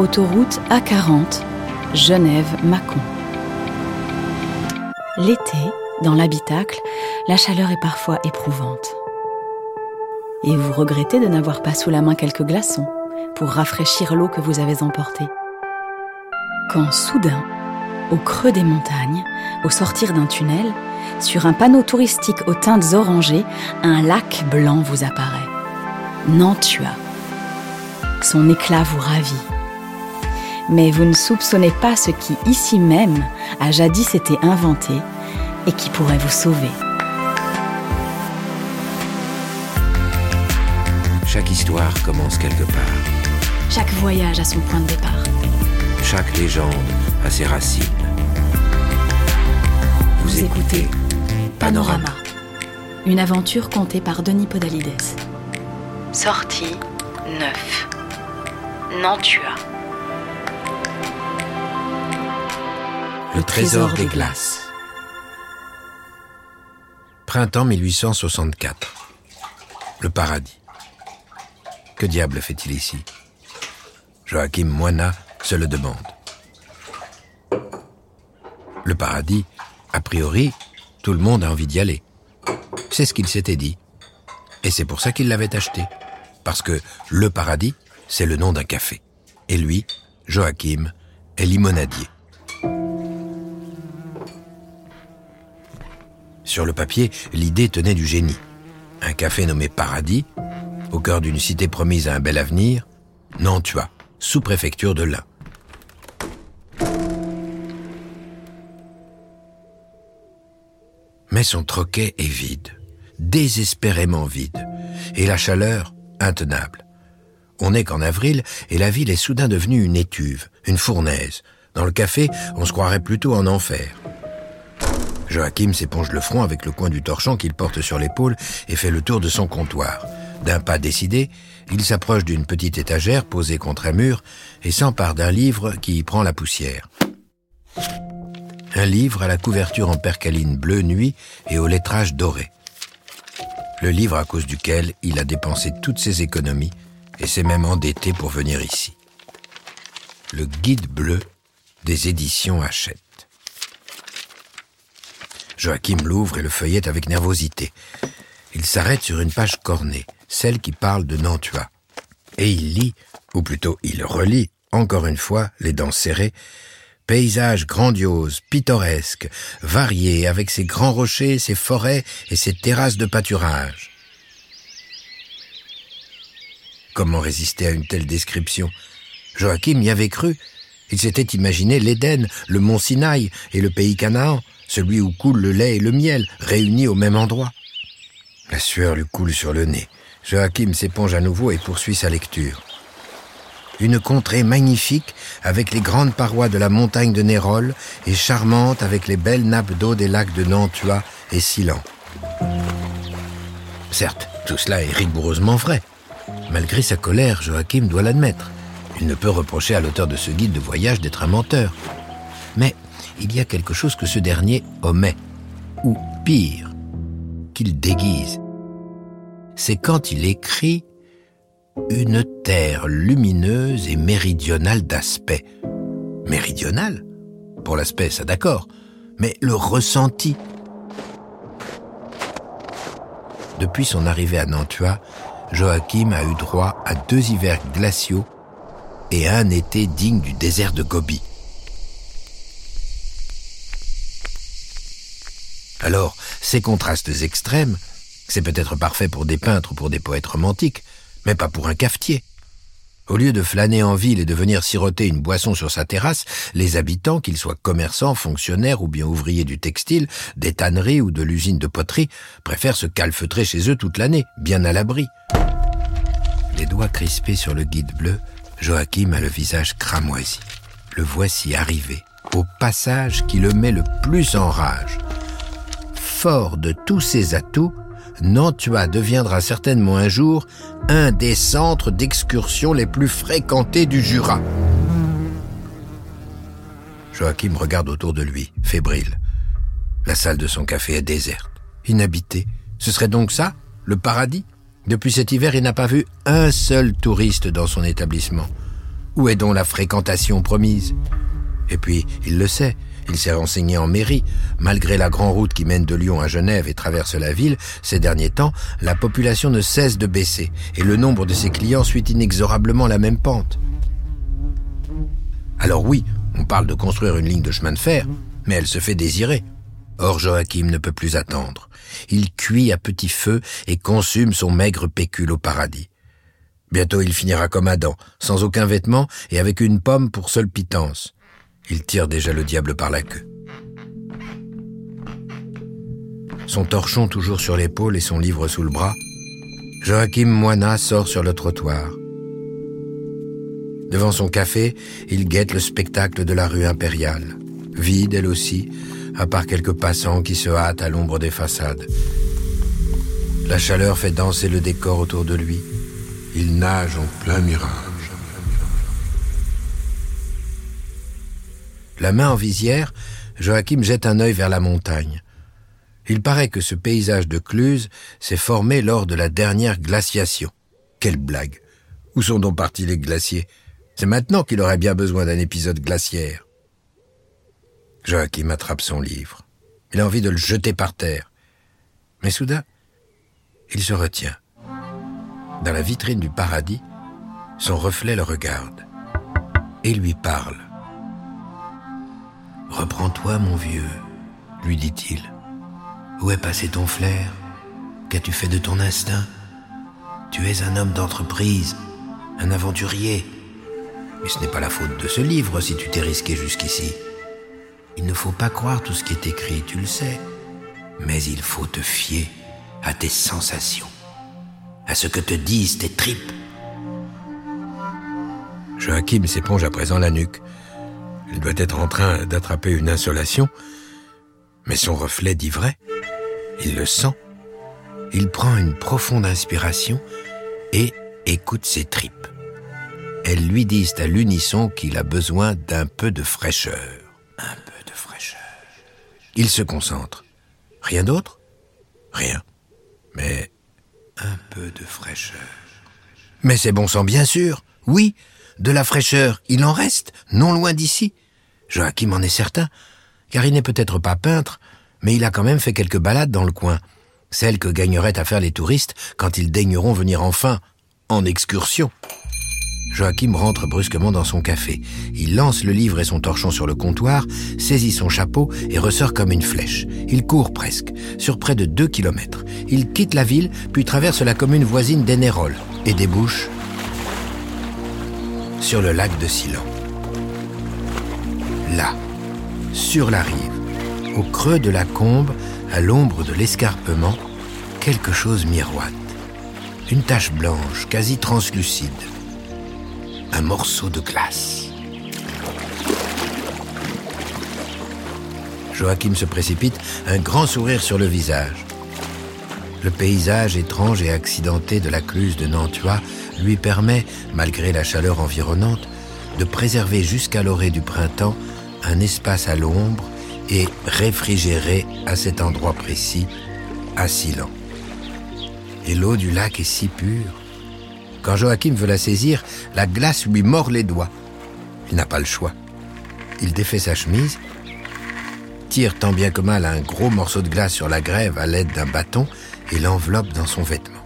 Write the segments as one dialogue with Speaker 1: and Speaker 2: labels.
Speaker 1: autoroute A40, Genève-Mâcon. L'été, dans l'habitacle, la chaleur est parfois éprouvante. Et vous regrettez de n'avoir pas sous la main quelques glaçons pour rafraîchir l'eau que vous avez emportée. Quand soudain, au creux des montagnes, au sortir d'un tunnel, sur un panneau touristique aux teintes orangées, un lac blanc vous apparaît. Nantua. Son éclat vous ravit. Mais vous ne soupçonnez pas ce qui, ici même, a jadis été inventé et qui pourrait vous sauver.
Speaker 2: Chaque histoire commence quelque part.
Speaker 1: Chaque voyage a son point de départ.
Speaker 2: Chaque légende a ses racines.
Speaker 1: Vous, écoutez Panorama, une aventure contée par Denis Podalides. Sortie 9. Nantua.
Speaker 2: Le trésor des glaces. Printemps 1864. Le paradis. Que diable fait-il ici? Joachim Moina se le demande. Le paradis, a priori, tout le monde a envie d'y aller. C'est ce qu'il s'était dit. Et c'est pour ça qu'il l'avait acheté. Parce que le paradis, c'est le nom d'un café. Et lui, Joachim, est limonadier. Sur le papier, l'idée tenait du génie. Un café nommé Paradis, au cœur d'une cité promise à un bel avenir, Nantua, sous-préfecture de l'Ain. Mais son troquet est vide, désespérément vide, et la chaleur intenable. On n'est qu'en avril et la ville est soudain devenue une étuve, une fournaise. Dans le café, on se croirait plutôt en enfer. Joachim s'éponge le front avec le coin du torchon qu'il porte sur l'épaule et fait le tour de son comptoir. D'un pas décidé, il s'approche d'une petite étagère posée contre un mur et s'empare d'un livre qui y prend la poussière. Un livre à la couverture en percaline bleu nuit et au lettrage doré. Le livre à cause duquel il a dépensé toutes ses économies et s'est même endetté pour venir ici. Le guide bleu des éditions Hachette. Joachim l'ouvre et le feuillette avec nervosité. Il s'arrête sur une page cornée, celle qui parle de Nantua. Et il lit, ou plutôt il relit, encore une fois, les dents serrées, Paysage grandiose, pittoresque, varié, avec ses grands rochers, ses forêts et ses terrasses de pâturage. Comment résister à une telle description? Joachim y avait cru. Il s'était imaginé l'Éden, le mont Sinaï et le pays Canaan, celui où coule le lait et le miel, réunis au même endroit. La sueur lui coule sur le nez. Joachim s'éponge à nouveau et poursuit sa lecture. Une contrée magnifique avec les grandes parois de la montagne de Nérol et charmante avec les belles nappes d'eau des lacs de Nantua et Silan. Certes, tout cela est rigoureusement vrai. Malgré sa colère, Joachim doit l'admettre. Il ne peut reprocher à l'auteur de ce guide de voyage d'être un menteur. Mais il y a quelque chose que ce dernier omet, ou pire, qu'il déguise. C'est quand il écrit une terre lumineuse et méridionale d'aspect. Méridionale Pour l'aspect, ça d'accord, mais le ressenti. Depuis son arrivée à Nantua, Joachim a eu droit à deux hivers glaciaux et un été digne du désert de Gobi. Alors, ces contrastes extrêmes, c'est peut-être parfait pour des peintres ou pour des poètes romantiques, mais pas pour un cafetier. Au lieu de flâner en ville et de venir siroter une boisson sur sa terrasse, les habitants, qu'ils soient commerçants, fonctionnaires ou bien ouvriers du textile, des tanneries ou de l'usine de poterie, préfèrent se calfeutrer chez eux toute l'année, bien à l'abri. Les doigts crispés sur le guide bleu, Joachim a le visage cramoisi. Le voici arrivé, au passage qui le met le plus en rage. Fort de tous ses atouts, Nantua deviendra certainement un jour un des centres d'excursion les plus fréquentés du Jura. Joachim regarde autour de lui, fébrile. La salle de son café est déserte, inhabitée. Ce serait donc ça, le paradis? Depuis cet hiver, il n'a pas vu un seul touriste dans son établissement. Où est donc la fréquentation promise? Et puis, il le sait, il s'est renseigné en mairie. Malgré la grande route qui mène de Lyon à Genève et traverse la ville, ces derniers temps, la population ne cesse de baisser et le nombre de ses clients suit inexorablement la même pente. Alors oui, on parle de construire une ligne de chemin de fer, mais elle se fait désirer. Or Joachim ne peut plus attendre. Il cuit à petit feu et consume son maigre pécule au paradis. Bientôt il finira comme Adam, sans aucun vêtement et avec une pomme pour seule pitance. Il tire déjà le diable par la queue. Son torchon toujours sur l'épaule et son livre sous le bras, Joachim Moina sort sur le trottoir. Devant son café, il guette le spectacle de la rue impériale, vide elle aussi, à part quelques passants qui se hâtent à l'ombre des façades. La chaleur fait danser le décor autour de lui. Il nage en plein mirage. La main en visière, Joachim jette un œil vers la montagne. Il paraît que ce paysage de Cluse s'est formé lors de la dernière glaciation. Quelle blague Où sont donc partis les glaciers? C'est maintenant qu'il aurait bien besoin d'un épisode glaciaire. Joachim attrape son livre. Il a envie de le jeter par terre. Mais soudain, il se retient. Dans la vitrine du paradis, son reflet le regarde et lui parle. Reprends-toi, mon vieux, lui dit-il. Où est passé ton flair? Qu'as-tu fait de ton instinct? Tu es un homme d'entreprise, un aventurier. Mais ce n'est pas la faute de ce livre si tu t'es risqué jusqu'ici. Il ne faut pas croire tout ce qui est écrit, tu le sais. Mais il faut te fier à tes sensations, à ce que te disent tes tripes. Joachim s'éponge à présent la nuque. Il doit être en train d'attraper une insolation, mais son reflet dit vrai. Il le sent. Il prend une profonde inspiration et écoute ses tripes. Elles lui disent à l'unisson qu'il a besoin d'un peu de fraîcheur. Il se concentre. Rien d'autre? Rien. Mais un peu de fraîcheur. Mais c'est bon sang, bien sûr. Oui, de la fraîcheur, il en reste, non loin d'ici. Joachim en est certain, car il n'est peut-être pas peintre, mais il a quand même fait quelques balades dans le coin, celles que gagneraient à faire les touristes quand ils daigneront venir enfin en excursion. Joachim rentre brusquement dans son café. Il lance le livre et son torchon sur le comptoir, saisit son chapeau et ressort comme une flèche. Il court presque, sur près de deux kilomètres. Il quitte la ville, puis traverse la commune voisine d'Enerol et débouche sur le lac de Silan. Là, sur la rive, au creux de la combe, à l'ombre de l'escarpement, quelque chose miroite. Une tache blanche, quasi translucide. Un morceau de glace. Joachim se précipite, un grand sourire sur le visage. Le paysage étrange et accidenté de la cluse de Nantua lui permet, malgré la chaleur environnante, de préserver jusqu'à l'orée du printemps un espace à l'ombre et réfrigéré à cet endroit précis, à Silan. Et l'eau du lac est si pure. Quand Joachim veut la saisir, la glace lui mord les doigts. Il n'a pas le choix. Il défait sa chemise, tire tant bien que mal un gros morceau de glace sur la grève à l'aide d'un bâton et l'enveloppe dans son vêtement.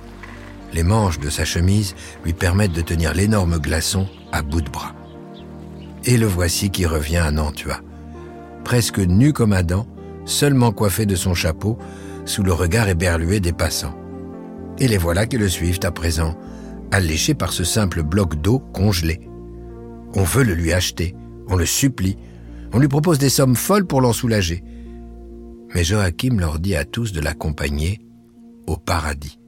Speaker 2: Les manches de sa chemise lui permettent de tenir l'énorme glaçon à bout de bras. Et le voici qui revient à Nantua, presque nu comme Adam, seulement coiffé de son chapeau, sous le regard éberlué des passants. Et les voilà qui le suivent à présent, alléchés par ce simple bloc d'eau congelé. On veut le lui acheter, on le supplie, on lui propose des sommes folles pour l'en soulager. Mais Joachim leur dit à tous de l'accompagner au paradis.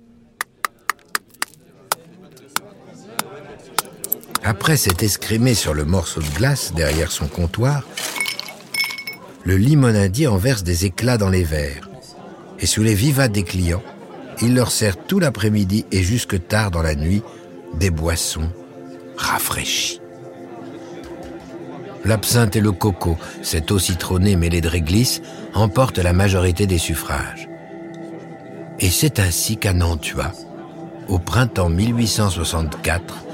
Speaker 2: Après s'être escrimé sur le morceau de glace derrière son comptoir, le limonadier en verse des éclats dans les verres. Et sous les vivats des clients, il leur sert tout l'après-midi et jusque tard dans la nuit des boissons rafraîchies. L'absinthe et le coco, cette eau citronnée mêlée de réglisse, emportent la majorité des suffrages. Et c'est ainsi qu'à Nantua, au printemps 1864,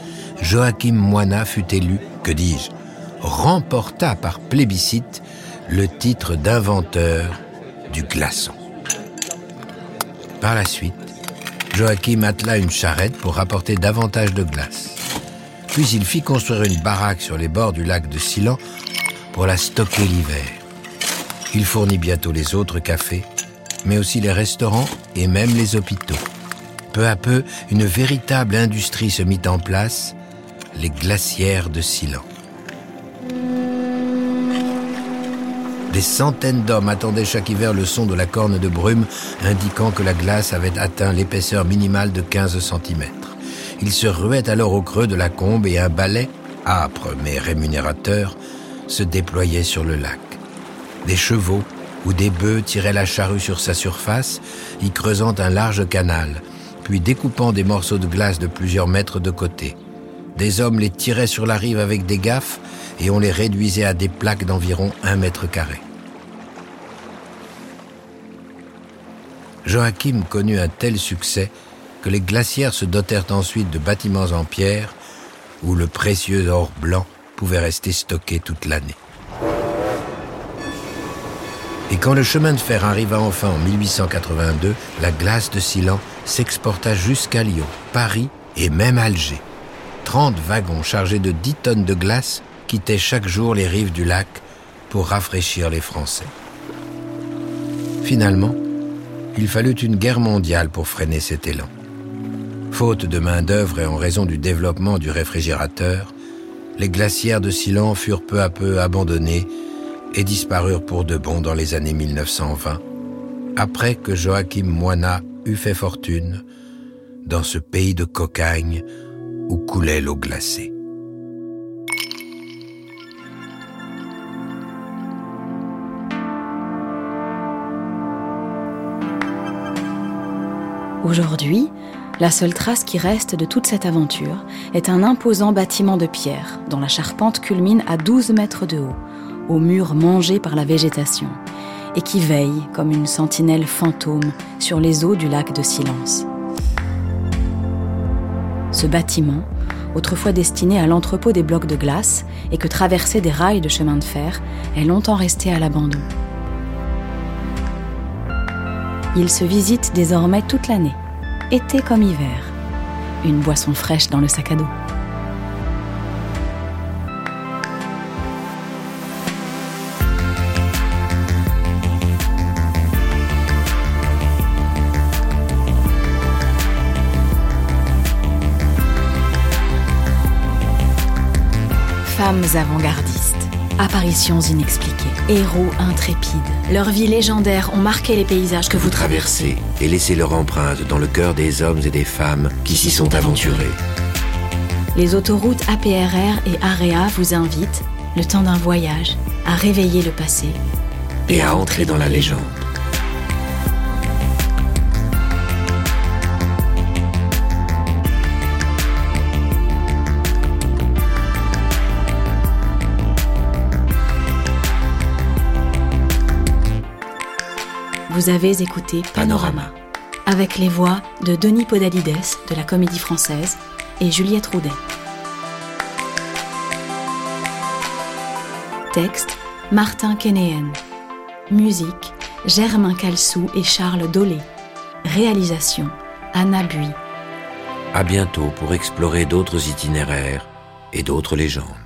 Speaker 2: Joachim Moina fut élu, que dis-je, remporta par plébiscite le titre d'inventeur du glaçon. Par la suite, Joachim attela une charrette pour rapporter davantage de glace. Puis il fit construire une baraque sur les bords du lac de Silan pour la stocker l'hiver. Il fournit bientôt les autres cafés, mais aussi les restaurants et même les hôpitaux. Peu à peu, une véritable industrie se mit en place, les glacières de Silan. Des centaines d'hommes attendaient chaque hiver le son de la corne de brume indiquant que la glace avait atteint l'épaisseur minimale de 15 cm. Ils se ruaient alors au creux de la combe et un balai, âpre mais rémunérateur, se déployait sur le lac. Des chevaux ou des bœufs tiraient la charrue sur sa surface, y creusant un large canal, puis découpant des morceaux de glace de plusieurs mètres de côté. Des hommes les tiraient sur la rive avec des gaffes et on les réduisait à des plaques d'environ un mètre carré. Joachim connut un tel succès que les glacières se dotèrent ensuite de bâtiments en pierre où le précieux or blanc pouvait rester stocké toute l'année. Et quand le chemin de fer arriva enfin en 1882, la glace de Silan s'exporta jusqu'à Lyon, Paris et même Alger. 30 wagons chargés de 10 tonnes de glace quittaient chaque jour les rives du lac pour rafraîchir les Français. Finalement, il fallut une guerre mondiale pour freiner cet élan. Faute de main-d'œuvre et en raison du développement du réfrigérateur, les glacières de Silan furent peu à peu abandonnées et disparurent pour de bon dans les années 1920, après que Joachim Moina eut fait fortune dans ce pays de cocagne où coulait l'eau glacée.
Speaker 1: Aujourd'hui, la seule trace qui reste de toute cette aventure est un imposant bâtiment de pierre dont la charpente culmine à 12 mètres de haut, aux murs mangés par la végétation, et qui veille comme une sentinelle fantôme sur les eaux du lac de silence. Ce bâtiment, autrefois destiné à l'entrepôt des blocs de glace et que traversaient des rails de chemin de fer, est longtemps resté à l'abandon. Il se visite désormais toute l'année, été comme hiver. Une boisson fraîche dans le sac à dos. Femmes avant-gardistes, apparitions inexpliquées, héros intrépides. Leurs vies légendaires ont marqué les paysages que vous traversez.
Speaker 2: et laissé leur empreinte dans le cœur des hommes et des femmes qui s'y sont aventurés.
Speaker 1: Les autoroutes APRR et AREA vous invitent, le temps d'un voyage, à réveiller le passé
Speaker 2: Et à entrer dans la légende.
Speaker 1: Vous avez écouté Panorama, avec les voix de Denis Podalides de la Comédie Française et Juliette Roudet. Texte Martin Kenéen. Musique Germain Calsou et Charles Dolé. Réalisation Anna Bui.
Speaker 2: À bientôt pour explorer d'autres itinéraires et d'autres légendes.